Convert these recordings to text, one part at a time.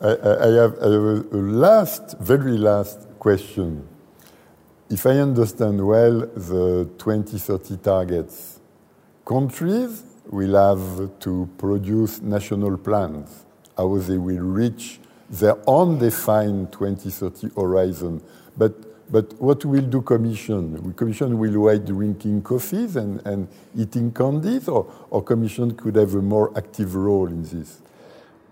I, I, have, a last, very last question. If I understand well the 2030 targets, countries will have to produce national plans, how they will reach their own defined 2030 horizon. But, but what will do Commission? Will Commission will wait drinking coffees and, and eating candies, or, or Commission could have a more active role in this?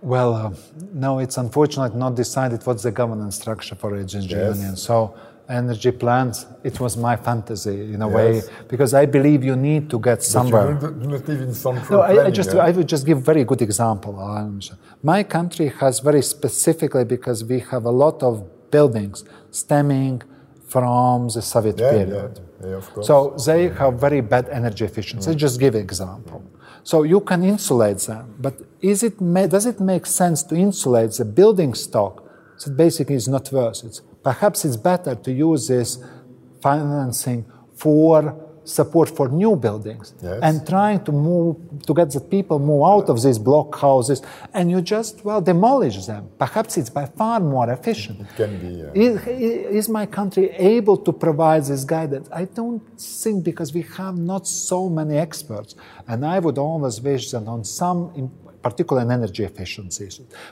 Well, uh, no, it's unfortunately not decided what's the governance structure for Energy yes. Union. So energy plans, it was my fantasy in a yes. way, because I believe you need to get somewhere. Not even some no, I, I, just, yeah? I would just give very good example. My country has very specifically, because we have a lot of buildings stemming from the Soviet yeah, period. Yeah, so they have very bad energy efficiency. Mm. Just give an example. So you can insulate them, but is it does it make sense to insulate the building stock that basically is not worth it? Perhaps it's better to use this financing for support for new buildings yes. and trying to move to get the people move out of these block houses and you just well demolish them perhaps it's by far more efficient it can be yeah. is, is my country able to provide this guidance i don't think because we have not so many experts and i would always wish that on some particularly in energy efficiency,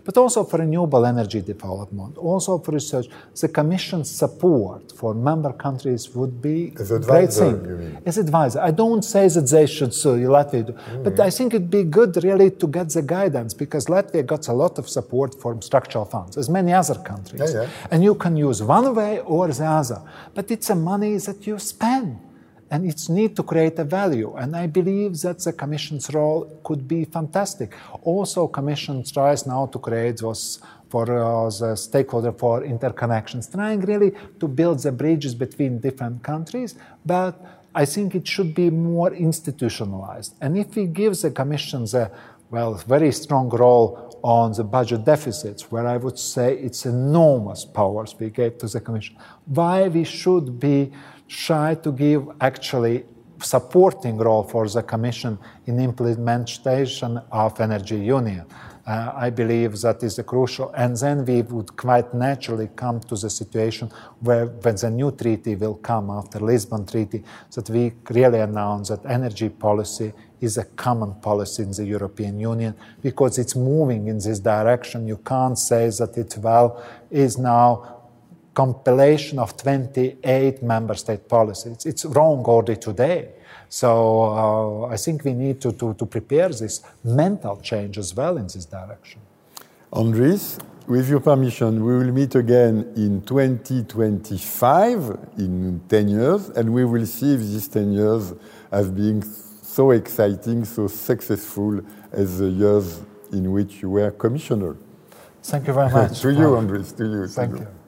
but also for renewable energy development, also for research. The Commission's support for member countries would be As a great thing. As advisor. I don't say that they should sue Latvia, mm. but I think it'd be good really to get the guidance because Latvia got a lot of support from structural funds, as many other countries. Yeah, yeah. And you can use one way or the other, but it's a money that you spend and its need to create a value. And I believe that the Commission's role could be fantastic. Also, Commission tries now to create those for uh, the stakeholder for interconnections, trying really to build the bridges between different countries, but I think it should be more institutionalized. And if we give the Commission the well, very strong role on the budget deficits, where I would say it's enormous powers we gave to the Commission, why we should be shy to give actually supporting role for the Commission in implementation of energy union. Uh, I believe that is crucial. And then we would quite naturally come to the situation where, when the new treaty will come after Lisbon Treaty, that we really announce that energy policy is a common policy in the European Union because it's moving in this direction. You can't say that it well is now compilation of 28 member state policies. It's wrong already today. So uh, I think we need to, to, to, prepare this mental change as well in this direction. Andris, with your permission, we will meet again in 2025, in 10 years, and we will see if these 10 years have been so exciting, so successful as the years in which you were commissioner. Thank you very much. to you, Andris, to you. Thank to you. you.